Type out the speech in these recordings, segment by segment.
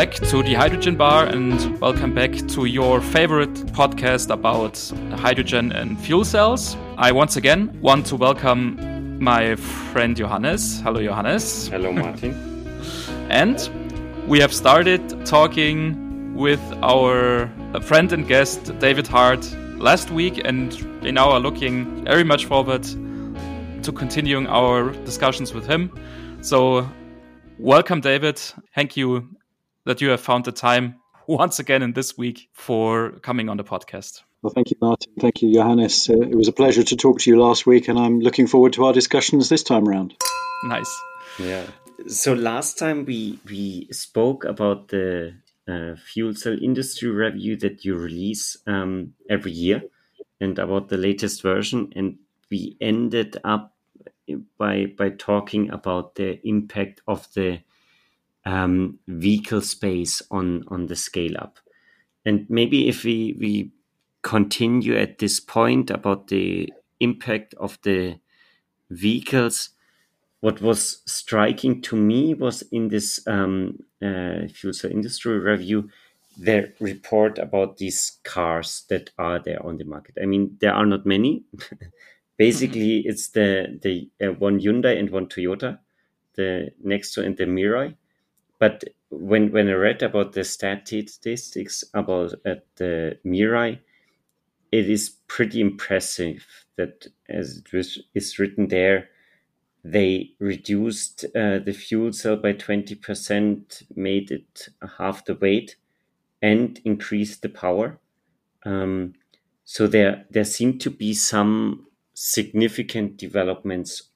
back to the Hydrogen Bar and welcome back to your favorite podcast about hydrogen and fuel cells. I once again want to welcome my friend Johannes. Hello, Johannes. Hello, Martin. and we have started talking with our friend and guest David Hart last week, and we now are looking very much forward to continuing our discussions with him. So, welcome, David. Thank you that you have found the time once again in this week for coming on the podcast. Well, thank you, Martin. Thank you, Johannes. Uh, it was a pleasure to talk to you last week, and I'm looking forward to our discussions this time around. Nice. Yeah. So last time we we spoke about the uh, fuel cell industry review that you release um, every year, and about the latest version, and we ended up by by talking about the impact of the um, vehicle space on on the scale up. And maybe if we we continue at this point about the impact of the vehicles, what was striking to me was in this um, uh, fuel cell industry review their report about these cars that are there on the market. I mean, there are not many. Basically, mm-hmm. it's the the uh, one Hyundai and one Toyota, the Nexo and the Mirai but when when I read about the statistics about at the Mirai, it is pretty impressive that as it is written there, they reduced uh, the fuel cell by 20%, made it half the weight, and increased the power. Um, so there there seem to be some significant developments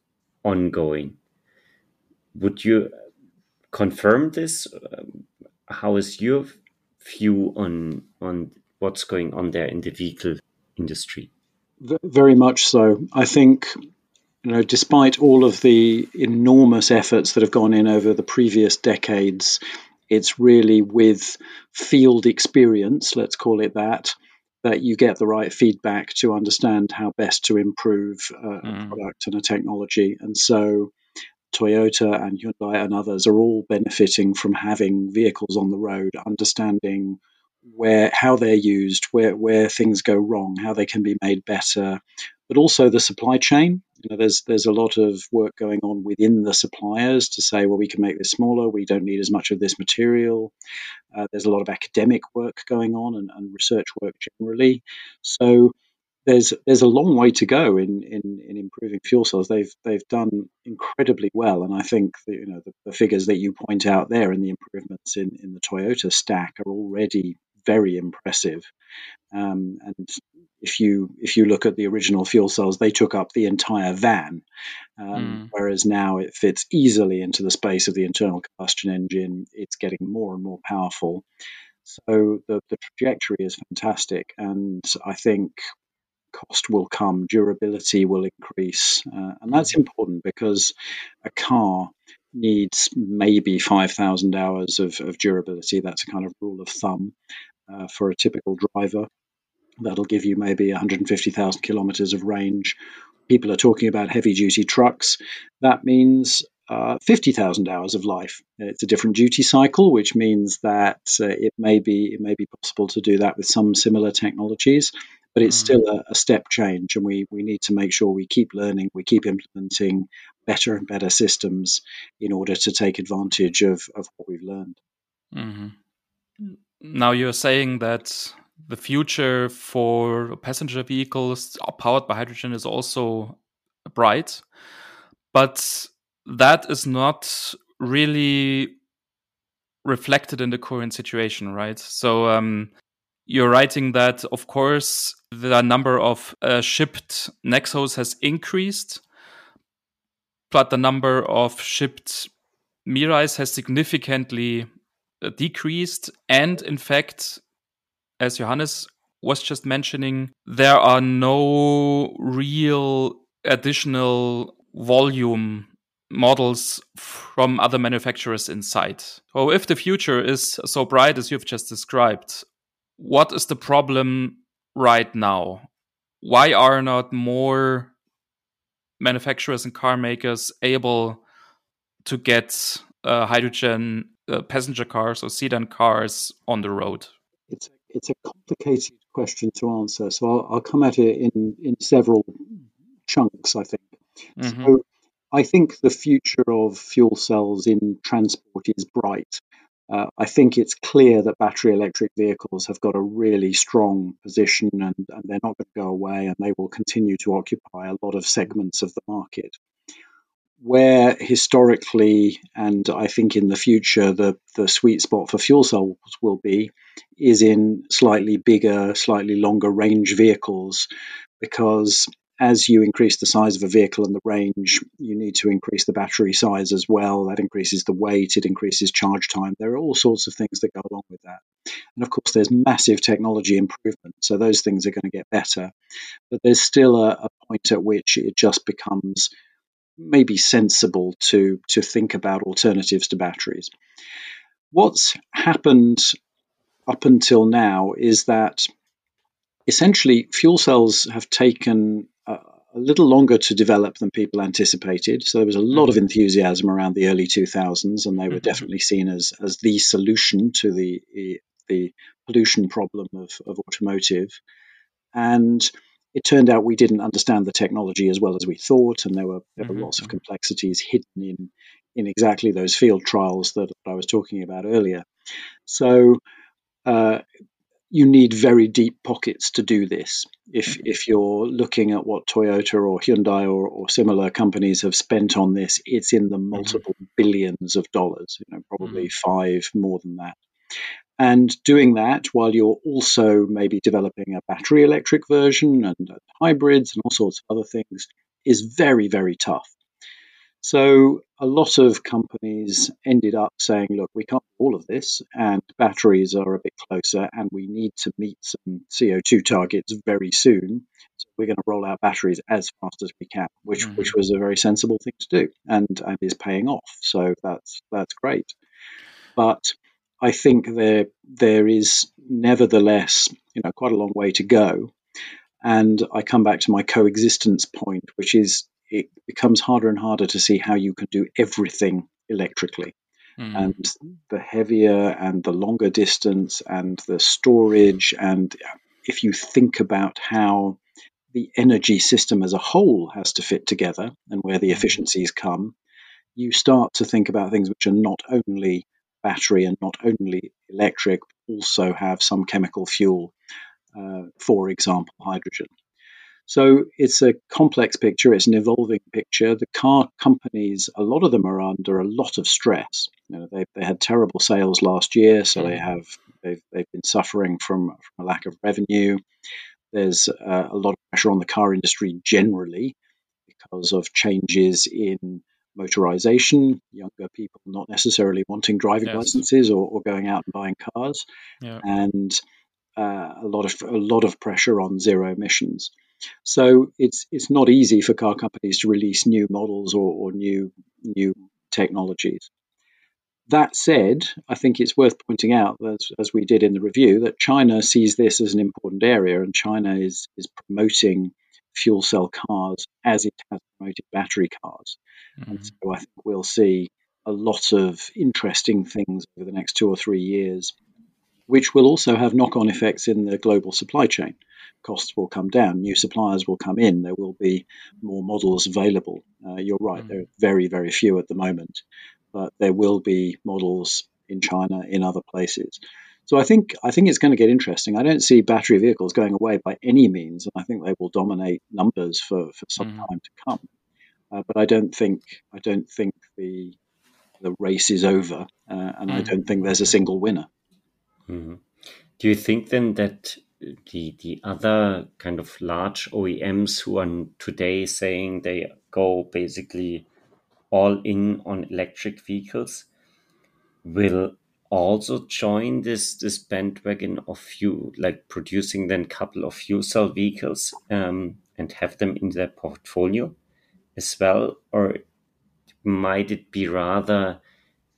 ongoing. Would you confirm this? Um, how is your view on on what's going on there in the vehicle industry? Very much so. I think you know, despite all of the enormous efforts that have gone in over the previous decades, it's really with field experience, let's call it that, that you get the right feedback to understand how best to improve uh, mm. a product and a technology. And so Toyota and Hyundai and others are all benefiting from having vehicles on the road, understanding where how they're used, where where things go wrong, how they can be made better, but also the supply chain. You know, there's there's a lot of work going on within the suppliers to say, well, we can make this smaller. We don't need as much of this material. Uh, there's a lot of academic work going on and, and research work generally. So there's there's a long way to go in, in, in improving fuel cells. They've they've done incredibly well, and I think that, you know the, the, figures that you point out there and the improvements in, in the Toyota stack are already very impressive. Um, and if you if you look at the original fuel cells, they took up the entire van, um, mm. whereas now it fits easily into the space of the internal combustion engine. It's getting more and more powerful. So the, the trajectory is fantastic, and I think cost will come, durability will increase. Uh, and that's mm. important because a car needs maybe 5,000 hours of, of, durability. That's a kind of rule of thumb uh, for a typical driver. That'll give you maybe 150,000 kilometers of range. People are talking about heavy duty trucks. That means uh, 50,000 hours of life. It's a different duty cycle, which means that uh, it may be it may be possible to do that with some similar technologies but it's mm. still a, a, step change, and we we need to make sure we keep learning, we keep implementing better and better systems in order to take advantage of of what we've learned. Mm-hmm. Now you're saying that the future for passenger vehicles powered by hydrogen is also bright, but that is not really reflected in the current situation, right? So um, you're writing that, of course, the number of uh, shipped Nexos has increased, but the number of shipped Mirais has significantly uh, decreased. And in fact, as Johannes was just mentioning, there are no real additional volume models from other manufacturers in sight. So, if the future is so bright as you've just described, what is the problem right now? Why are not more manufacturers and car makers able to get uh, hydrogen uh, passenger cars or sedan cars on the road? It's a, it's a complicated question to answer, so I'll, I'll come at it in in several chunks. I think. Mm-hmm. So I think the future of fuel cells in transport is bright. Uh, I think it's clear that battery electric vehicles have got a really strong position and, and they're not going to go away and they will continue to occupy a lot of segments of the market. Where historically, and I think in the future, the, the sweet spot for fuel cells will be is in slightly bigger, slightly longer range vehicles because as you increase the size of a vehicle and the range, you need to increase the battery size as well. That increases the weight, it increases charge time. There are all sorts of things that go along with that. And of course, there's massive technology improvement, so those things are going to get better. But there's still a, a point at which it just becomes maybe sensible to, to think about alternatives to batteries. What's happened up until now is that essentially fuel cells have taken a, little longer to develop than people anticipated. So there was a lot of mm-hmm. enthusiasm around the early 2000s, and they were mm-hmm. definitely seen as, as the solution to the, the pollution problem of, of automotive. And it turned out we didn't understand the technology as well as we thought, and there were there were mm-hmm. lots of complexities hidden in in exactly those field trials that I was talking about earlier. So uh, you need very deep pockets to do this. If mm-hmm. if you're looking at what Toyota or Hyundai or, or similar companies have spent on this, it's in the mm-hmm. multiple mm-hmm. billions of dollars. You know, probably mm-hmm. five more than that. And doing that while you're also maybe developing a battery electric version and hybrids and all sorts of other things is very very tough. So a lot of companies ended up saying, look, we can't do all of this, and batteries are a bit closer, and we need to meet some CO2 targets very soon. So we're going to roll out batteries as fast as we can, which mm-hmm. which was a very sensible thing to do, and and is paying off. So that's that's great. But I think there there is nevertheless, you know, quite a long way to go. And I come back to my coexistence point, which is it becomes harder and harder to see how you can do everything electrically. Mm. And the heavier and the longer distance and the storage, and if you think about how the energy system as a whole has to fit together and where the hmm. efficiencies come, you start to think about things which are not only battery and not only electric, but also have some chemical fuel, uh, for example, hydrogen. So it's a complex picture, it's an evolving picture. The car companies, a lot of them are under a lot of stress. You know, they, they had terrible sales last year, so they have they've, they've been suffering from, from a lack of revenue. There's uh, a lot of pressure on the car industry generally because of changes in motorization, younger people not necessarily wanting driving yes. licenses or, or, going out and buying cars, yeah. and uh, a lot of a lot of pressure on zero emissions. So it's it's not easy for car companies to release new models or, or new new technologies. That said, I think it's worth pointing out, as, as we did in the review, that China sees this as an important area, and China is is promoting fuel cell cars as it has promoted battery cars. Mm-hmm. And so I think we'll see a lot of interesting things over the next two or three years, which will also have knock on effects in the global supply chain costs will come down, new suppliers will come in, there will be more models available. Uh, you're right, mm. there are very, very few at the moment, but there will be models in China, in other places. So I think I think it's going to get interesting. I don't see battery vehicles going away by any means, and I think they will dominate numbers for, for some mm. time to come. Uh, but I don't think I don't think the the race is over, uh, and mm. I don't think there's a single winner. Mm. Do you think then that the the other kind of large OEMs who are today saying they go basically all in on electric vehicles will also join this this bandwagon of fuel like producing then couple of fuel cell vehicles um, and have them in their portfolio as well or might it be rather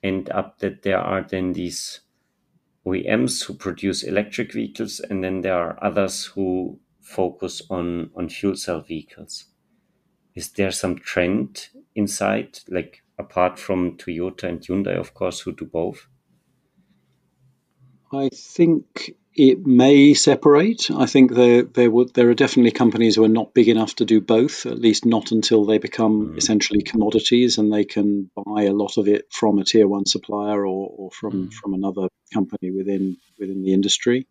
end up that there are then these OEMs who produce electric vehicles, and then there are others who focus on on fuel cell vehicles. Is there some trend inside, like apart from Toyota and Hyundai, of course, who do both? I think it may separate. I think there there would there are definitely companies who are not big enough to do both. At least not until they become mm. essentially commodities and they can buy a lot of it from a tier one supplier or, or from mm. from another company within within the industry.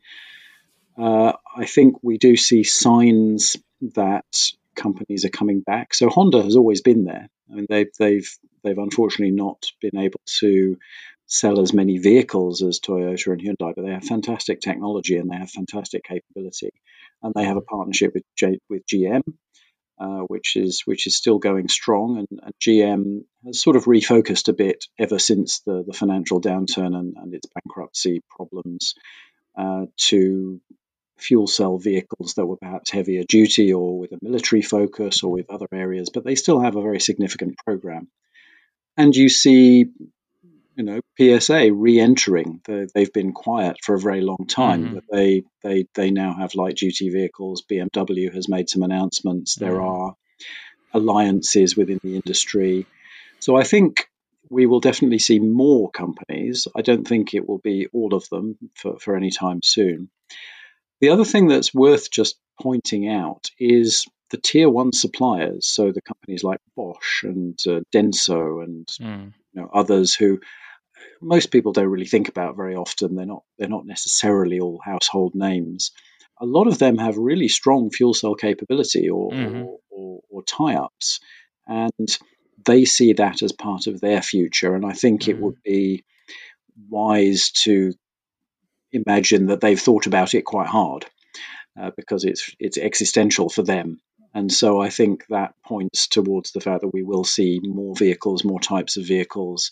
Uh, I think we do see signs that companies are coming back. So Honda has always been there. I mean, they've they've they've unfortunately not been able to sell as many vehicles as Toyota and Hyundai, but they have fantastic technology and they have fantastic capability, and they have a partnership with J- with GM, uh, which is which is still going strong, and, and, GM has sort of refocused a bit ever since the the financial downturn and, and its bankruptcy problems uh, to fuel cell vehicles that were perhaps heavier duty or with a military focus or with other areas, but they still have a very significant program. And you see, you know, PSA re-entering. They've been quiet for a very long time, mm-hmm. but they they they now have light duty vehicles. BMW has made some announcements. Mm-hmm. There are alliances within the industry. So I think we will definitely see more companies. I don't think it will be all of them for, for any time soon. The other thing that's worth just pointing out is the tier one suppliers, so the companies like Bosch and uh, Denso and mm. you know, others who most people don't really think about very often. They're not they're not necessarily all household names. A lot of them have really strong fuel cell capability or, mm-hmm. or, or, or tie-ups, and they see that as part of their future. And I think mm-hmm. it would be wise to imagine that they've thought about it quite hard uh, because it's it's existential for them. And so I think that points towards the fact that we will see more vehicles, more types of vehicles,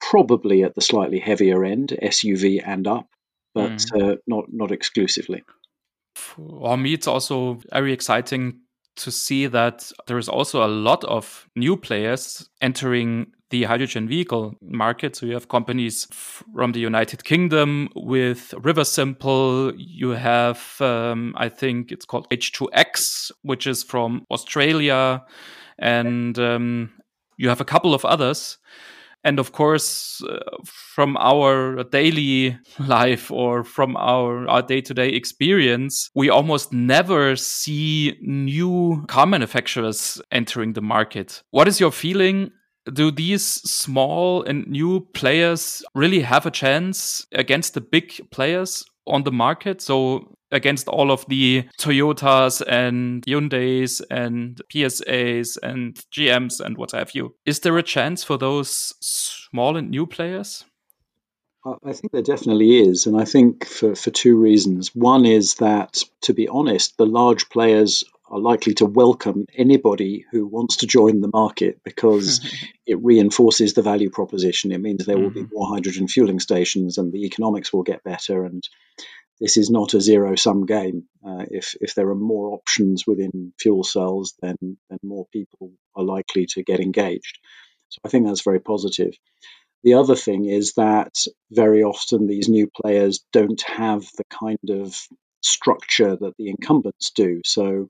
probably at the slightly heavier end, SUV and up, but mm. uh, not not exclusively. For me, it's also very exciting to see that there is also a lot of new players entering the hydrogen vehicle market. So you have companies from the United Kingdom with Riversimple. You have, um, I think it's called H2X, which is from Australia. And um, you have a couple of others. And of course, uh, from our daily life or from our, our day-to-day experience, we almost never see new car manufacturers entering the market. What is your feeling? Do these small and new players really have a chance against the big players on the market? So against all of the Toyotas and Hyundais and PSAs and GMs and what have you. Is there a chance for those small and new players? I think there definitely is, and I think for, for two reasons. One is that, to be honest, the large players are likely to welcome anybody who wants to join the market because it reinforces the value proposition. It means there will be mm-hmm. more hydrogen fueling stations and the economics will get better. And this is not a zero sum game. Uh, if if there are more options within fuel cells, then then more people are likely to get engaged. So I think that's very positive. The other thing is that very often these new players don't have the kind of structure that the incumbents do. So,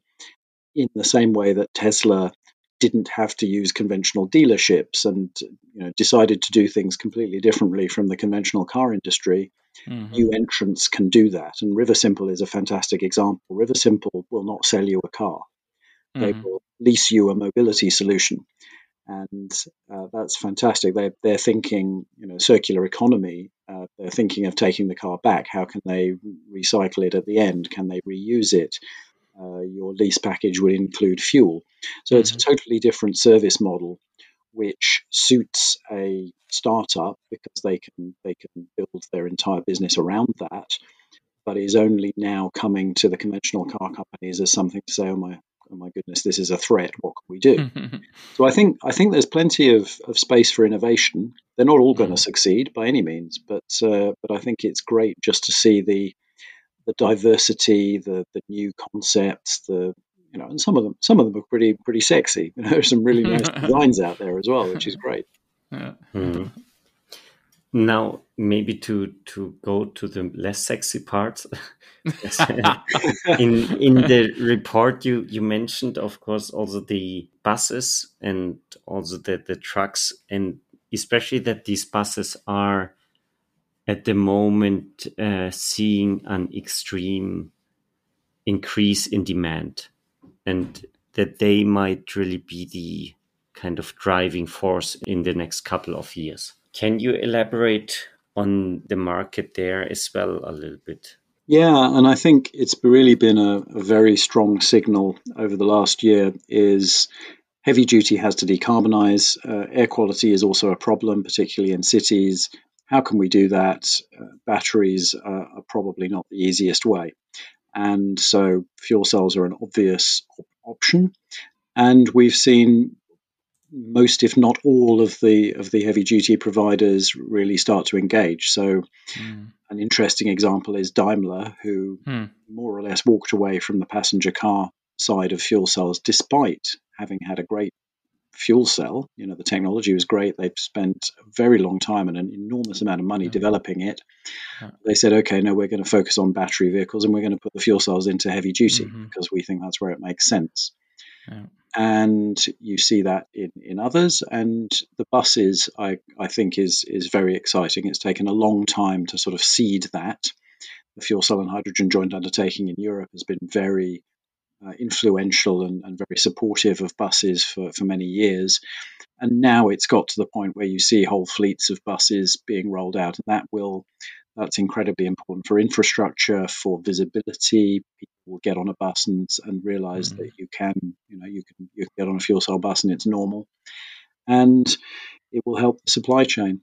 in the same way that Tesla didn't have to use conventional dealerships and you know, decided to do things completely differently from the conventional car industry, mm-hmm. new entrants can do that. And Riversimple is a fantastic example. Riversimple will not sell you a car; mm-hmm. they will lease you a mobility solution, and uh, that's fantastic. They're, they're thinking, you know, circular economy. Uh, they're thinking of taking the car back. How can they recycle it at the end? Can they reuse it? Uh, your lease package would include fuel. So mm-hmm. it's a mm-hmm. totally different service model, which suits a startup because they can they can build their entire business around that, but is only now coming to the conventional car companies as something to say, oh my oh my goodness, this is a threat. What can we do? so I think I think there's plenty of, of space for innovation. They're not all going to mm. succeed by any means, but uh, but I think it's great just to see the the diversity, the the new concepts, the you know, and some of them some of them are pretty pretty sexy. You know, there's some really nice designs out there as well, which is great. Yeah. Mm-hmm. Now, maybe to to go to the less sexy parts. in in the report, you you mentioned, of course, also the buses and also the the trucks, and especially that these buses are at the moment uh, seeing an extreme increase in demand and that they might really be the kind of driving force in the next couple of years. Can you elaborate on the market there as well a little bit? Yeah, and I think it's really been a, a very strong signal over the last year is heavy duty has to decarbonize. Uh, air quality is also a problem, particularly in cities. How can we do that? Uh, batteries are, are, probably not the easiest way. And so fuel cells are an obvious op- option. And we've seen most, if not all, of the of the heavy duty providers really start to engage. So, mm. an interesting example is Daimler, who mm. more or less walked away from the passenger car side of fuel cells, despite having had a great fuel cell. You know, the technology was great. They've spent a very long time and an enormous amount of money mm. developing it. Yeah. They said, okay, no, we're going to focus on battery vehicles and we're going to put the fuel cells into heavy duty mm-hmm. because we think that's where it makes sense. Yeah and you see that in, in others. And the buses, I, I think, is is very exciting. It's taken a long time to sort of seed that. The fuel cell and hydrogen joint undertaking in Europe has been very uh, influential and, and, very supportive of buses for, for many years. And now it's got to the point where you see whole fleets of buses being rolled out, and that will that's incredibly important for infrastructure, for visibility. People will get on a bus and, and realize mm-hmm. that you can, you know, you can you can get on a fuel cell bus and it's normal, and it will help the supply chain.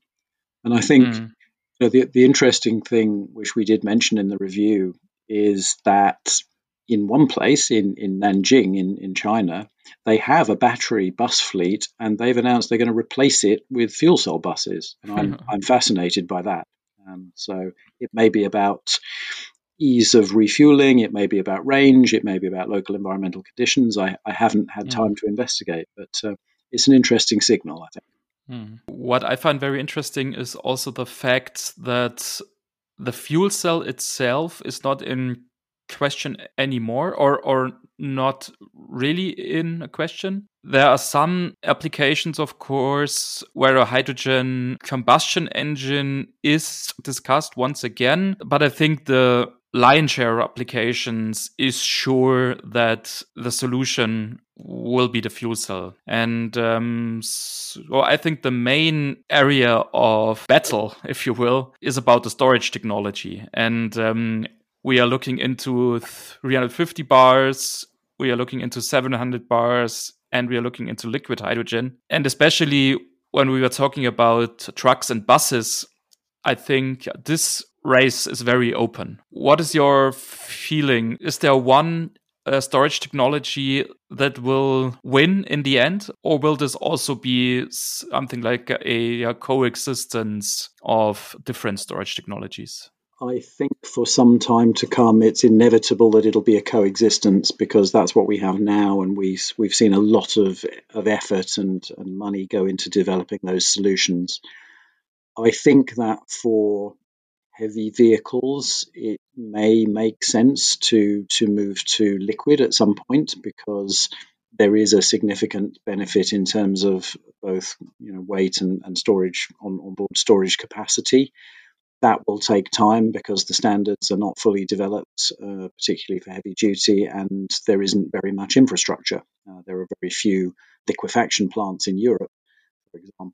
And I think mm. you know, the the interesting thing, which we did mention in the review, is that in one place in, in Nanjing in, in China, they have a battery bus fleet and they've announced they're going to replace it with fuel cell buses. And I'm, I'm fascinated by that. Um, so it may be about ease of refueling, it may be about range, it may be about local environmental conditions. I, I haven't had yeah. time to investigate, but uh, it's an interesting signal, I think. Mm. What I find very interesting is also the fact that the fuel cell itself is not in question anymore or or not really in a question there are some applications of course where a hydrogen combustion engine is discussed once again but i think the lion share applications is sure that the solution will be the fuel cell. And um, so I think the main area of battle, if you will, is about the storage technology. And um, we are looking into 350 bars, we are looking into 700 bars, and we are looking into liquid hydrogen. And especially when we were talking about trucks and buses, I think this race is very open. What is your feeling? Is there one uh, storage technology that will win in the end, or will this also be something like a, a coexistence of different storage technologies? I think for some time to come, it's inevitable that it'll be a coexistence because that's what we have now, and we we've seen a lot of of effort and, and money go into developing those solutions. I think that for heavy vehicles, it may make sense to to move to liquid at some point because there is a significant benefit in terms of both you know weight and, and storage on, on board storage capacity. That will take time because the standards are not fully developed, uh, particularly for heavy duty, and there isn't very much infrastructure. Uh, there are very few liquefaction plants in Europe, for example.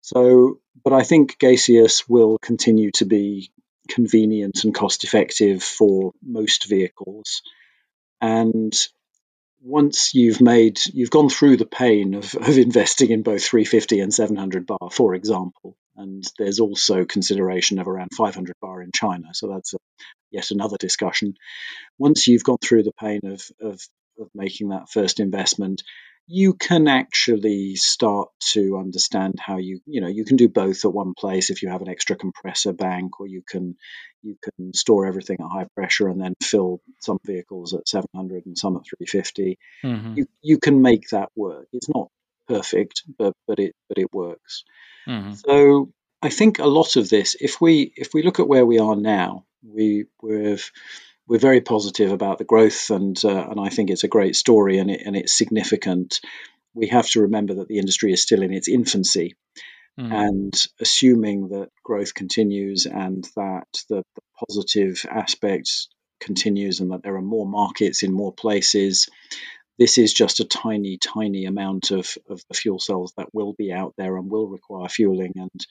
So, but I think gaseous will continue to be convenient and cost effective for most vehicles. And once you've made, you've gone through the pain of, of investing in both 350 and 700 bar, for example, and there's also consideration of around 500 bar in China. So that's a, yet another discussion. Once you've gone through the pain of, of, of making that first investment, you can actually start to understand how you you know you can do both at one place if you have an extra compressor bank or you can you can store everything at high pressure and then fill some vehicles at 700 and some at 350 mm-hmm. you you can make that work it's not perfect but but it but it works Mm-hmm. So I think a lot of this, if we if we look at where we are now, we we're we're very positive about the growth, and uh, and I think it's a great story, and it and it's significant. We have to remember that the industry is still in its infancy, Mm. And assuming that growth continues and that the, the positive aspects continues and that there are more markets in more places, this is just a tiny, tiny amount of, of the fuel cells that will be out there and will require fueling. And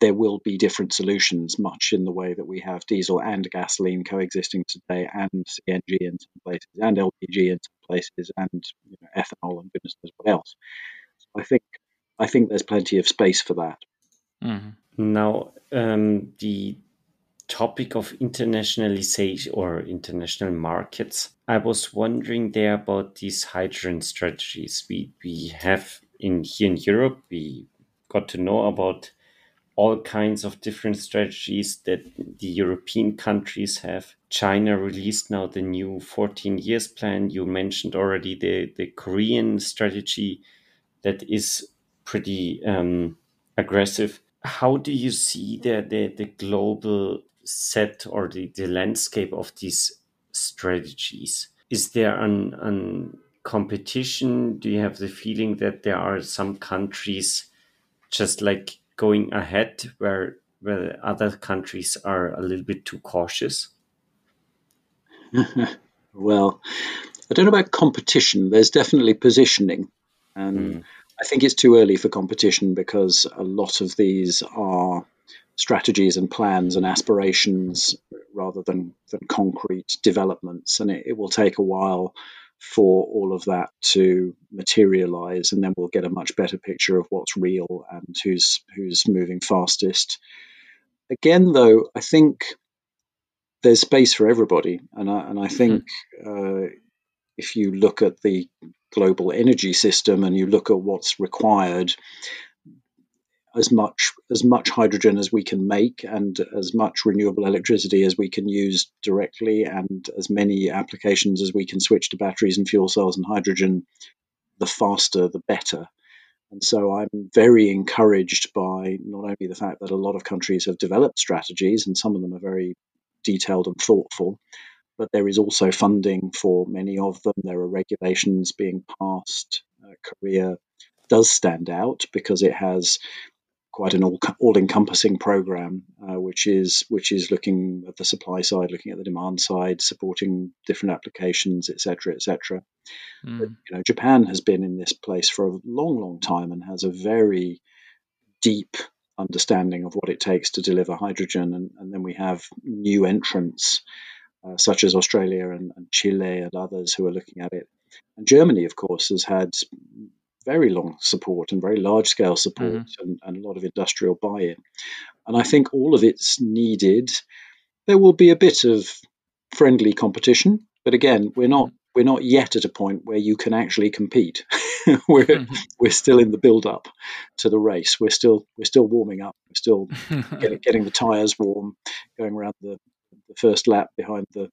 there will be different solutions, much in the way that we have diesel and gasoline coexisting today, and CNG in some places, and LPG in some places, and you know, ethanol and goodness knows what else. So I think I think there's plenty of space for that. Mm-hmm. Now, um, the topic of internationalization or international markets, I was wondering there about these hydrogen strategies. We we have in here in Europe, we got to know about all kinds of different strategies that the European countries have. China released now the new 14 years plan. You mentioned already the, the Korean strategy that is pretty um, aggressive. How do you see the, the, the global set or the, the landscape of these strategies? Is there an, an competition? Do you have the feeling that there are some countries just like going ahead where where other countries are a little bit too cautious? well, I don't know about competition. There's definitely positioning. And mm. I think it's too early for competition because a lot of these are strategies and plans and aspirations rather than, than concrete developments. And it, it will take a while for all of that to materialize, and then we'll get a much better picture of what's real and who's who's moving fastest. Again, though, I think there's space for everybody, and I, and I think uh, if you look at the global energy system and you look at what's required, as much as much hydrogen as we can make and as much renewable electricity as we can use directly and as many applications as we can switch to batteries and fuel cells and hydrogen the faster the better. And so i'm very encouraged by not only the fact that a lot of countries have developed strategies and some of them are very detailed and thoughtful but there is also funding for many of them. There are regulations being passed. Uh, korea does stand out because it has quite an all, all encompassing program, uh, which is which is looking at the supply side, looking at the demand side, supporting different applications, etc., etc. Mm. But, you know, Japan has been in this place for a long, long time and has a very deep understanding of what it takes to deliver hydrogen, and, and then we have new entrants. Uh, such as Australia and, and Chile and others who are looking at it. And Germany, of course, has had very long support and very large scale support mm-hmm. and, and, a lot of industrial buy in. And I think all of it's needed. There will be a bit of friendly competition, but again, we're not we're not yet at a point where you can actually compete. we're mm-hmm. we're still in the build up to the race. We're still we're still warming up. We're still getting, getting the tires warm, going around the, the first lap behind the,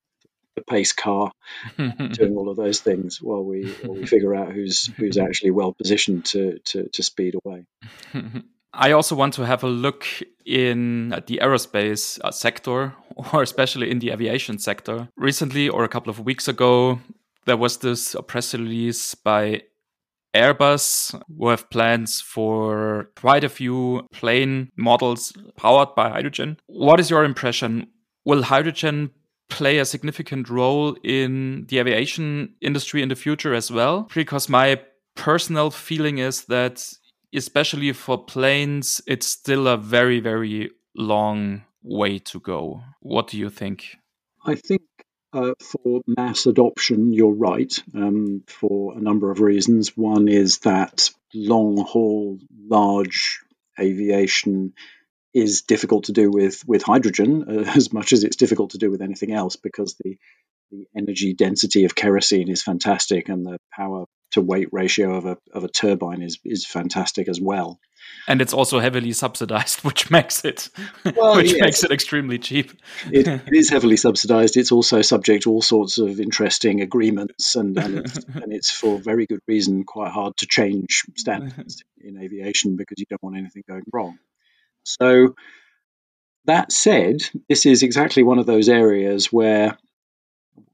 the pace car, doing all of those things while we while we figure out who's who's actually well positioned to to, to speed away. I also want to have a look in the aerospace uh, sector, or especially in the aviation sector. Recently, or a couple of weeks ago, there was this press release by Airbus, who have plans for quite a few plane models powered by hydrogen. What is your impression? Will hydrogen play a significant role in the aviation industry in the future as well. Because my personal feeling is that, especially for planes, it's still a very, very long way to go. What do you think? I think uh, for mass adoption, you're right um, for a number of reasons. One is that long haul, large aviation is difficult to do with with hydrogen uh, as much as it's difficult to do with anything else because the the energy density of kerosene is fantastic and the power to weight ratio of a of a turbine is is fantastic as well. And it's also heavily subsidized, which makes it well, which yes. makes it extremely cheap. it, it is heavily subsidized. It's also subject to all sorts of interesting agreements, and and it's, and it's for very good reason quite hard to change standards in aviation because you don't want anything going wrong. So, that said, this is exactly one of those areas where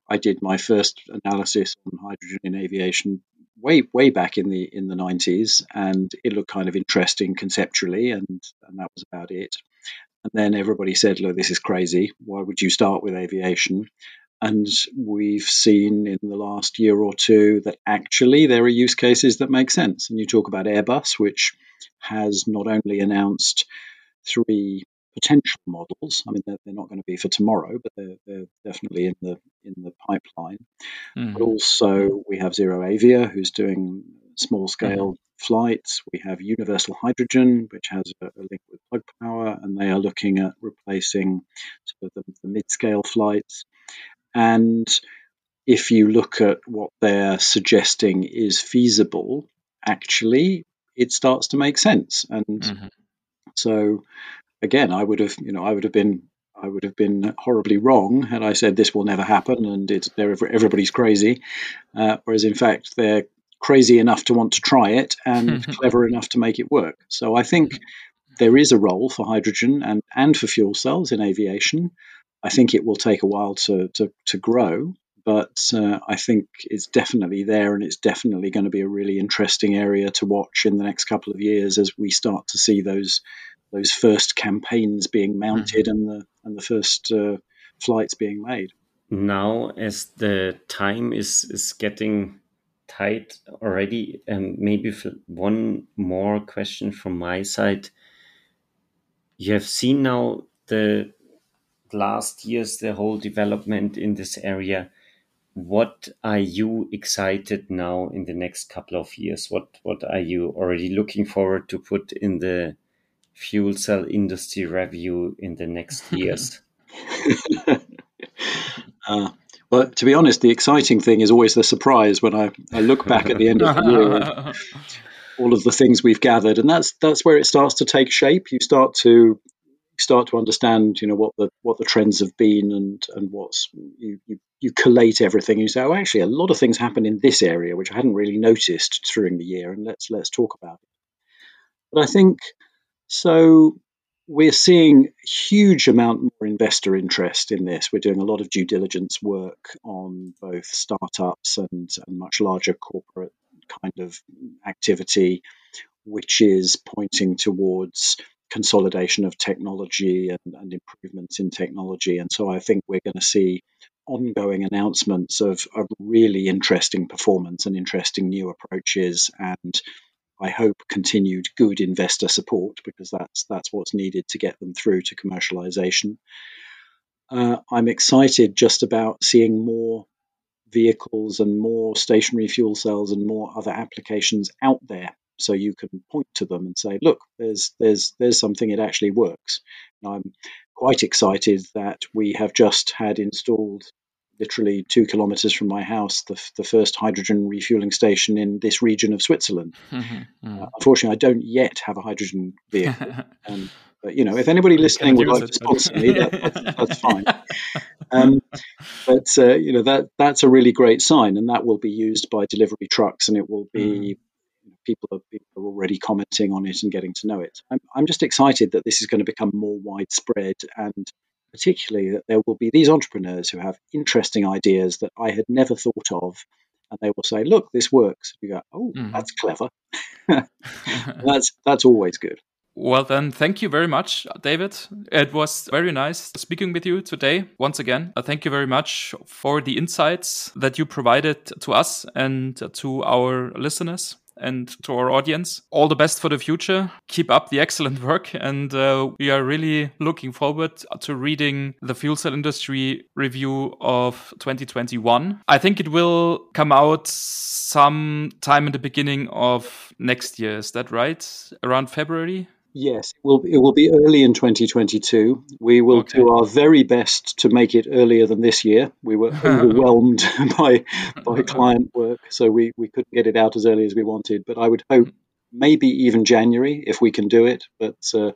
I did my first analysis on hydrogen in aviation way way back in the in the 90s, and it looked kind of interesting conceptually, and and that was about it. And then everybody said, "Look, this is crazy. Why would you start with aviation?" And we've seen in the last year or two that actually there are use cases that make sense. And you talk about Airbus, which has not only announced three potential models. I mean, they're, they're not going to be for tomorrow, but they're, they're definitely in the in the pipeline. Mm. But also, we have ZeroAvia, who's doing small scale mm. flights. We have Universal Hydrogen, which has a, a, link with plug power, and they are looking at replacing sort of the, the mid scale flights. And if you look at what they're suggesting is feasible, actually, it starts to make sense. And mm-hmm. So, again, I would have, you know, I would have been, I would have been horribly wrong had I said this will never happen and it's everybody's crazy, uh, whereas in fact they're crazy enough to want to try it and clever enough to make it work. So I think there is a role for hydrogen and, and for fuel cells in aviation. I think it will take a while to to, to grow, but uh, I think it's definitely there, and it's definitely going to be a really interesting area to watch in the next couple of years as we start to see those those first campaigns being mounted mm-hmm. and the and the first uh, flights being made. Now, as the time is is getting tight already, um, maybe one more question from my side. You have seen now the last years, the whole development in this area. What are you excited now in the next couple of years? What what are you already looking forward to put in the fuel cell industry review in the next years? uh, well, to be honest, the exciting thing is always the surprise when I, I look back at the end of the year. all of the things we've gathered, and that's that's where it starts to take shape. You start to start to understand, you know, what the what the trends have been and and what's you you, you collate everything. You say, oh, actually, a lot of things happen in this area which I hadn't really noticed during the year, and let's let's talk about it. But I think so. We're seeing huge amount more investor interest in this. We're doing a lot of due diligence work on both startups and, and much larger corporate kind of activity, which is pointing towards consolidation of technology and, and improvements in technology. And so I think we're going to see ongoing announcements of, of really interesting performance and interesting new approaches and I hope continued good investor support because that's that's what's needed to get them through to commercialization. Uh, I'm excited just about seeing more vehicles and more stationary fuel cells and more other applications out there so you can point to them and say, look, there's there's there's something it actually works. And I'm quite excited that we have just had installed literally two kilometers from my house the, the first hydrogen refueling station in this region of Switzerland. Mm-hmm, mm-hmm. Uh, unfortunately, I don't yet have a hydrogen vehicle. um, but you know, if anybody listening would like it, to sponsor me, that, that's, that's, fine. Um, but uh, you know that that's a really great sign, and that will be used by delivery trucks, and it will be mm people are, people are already commenting on it and getting to know it. I'm, I'm just excited that this is going to become more widespread and particularly that there will be these entrepreneurs who have interesting ideas that I had never thought of. And they will say, look, this works. You go, oh, mm. that's clever. that's, that's always good. Well, then, thank you very much, David. It was very nice speaking with you today. Once again, uh, thank you very much for the insights that you provided to us and to our listeners and to our audience. All the best for the future. Keep up the excellent work. And uh, we are really looking forward to reading the fuel cell industry review of 2021. I think it will come out some time in the beginning of next year. Is that right? Around February? Yes, it will, it will be early in 2022. We will okay. do our very best to make it earlier than this year. We were overwhelmed by by client work, so we, we couldn't get it out as early as we wanted. But I would hope maybe even January if we can do it. But uh,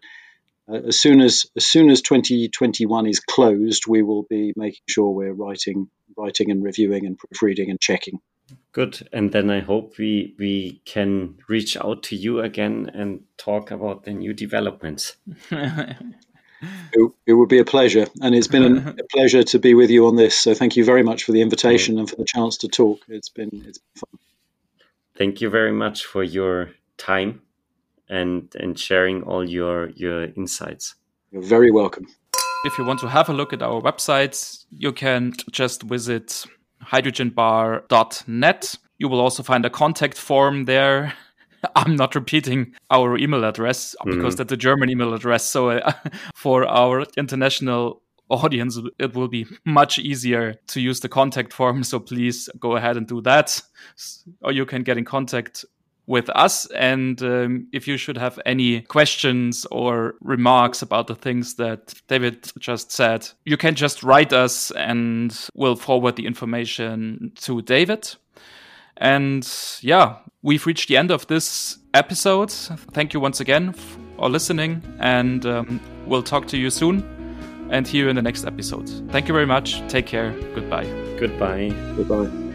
uh as soon as as soon as 2021 is closed, we will be making sure we're writing writing and reviewing and proofreading and checking. Good. And then I hope we we can reach out to you again and talk about the new developments. it, it, would be a pleasure, and it's been a pleasure to be with you on this. So thank you very much for the invitation and for the chance to talk. It's been it's been fun. thank you very much for your time and and sharing all your your insights. You're very welcome. If you want to have a look at our website, you can just visit hydrogenbar.net. You will also find a contact form there. I'm not repeating our email address because mm. that's a German email address. So uh, for our international audience, it will be much easier to use the contact form. So please go ahead and do that. Or you can get in contact with us. And um, if you should have any questions or remarks about the things that David just said, you can just write us and we'll forward the information to David. And yeah, we've reached the end of this episode. Thank you once again for listening, and um, we'll talk to you soon and hear you in the next episode. Thank you very much. Take care. Goodbye. Goodbye. Goodbye.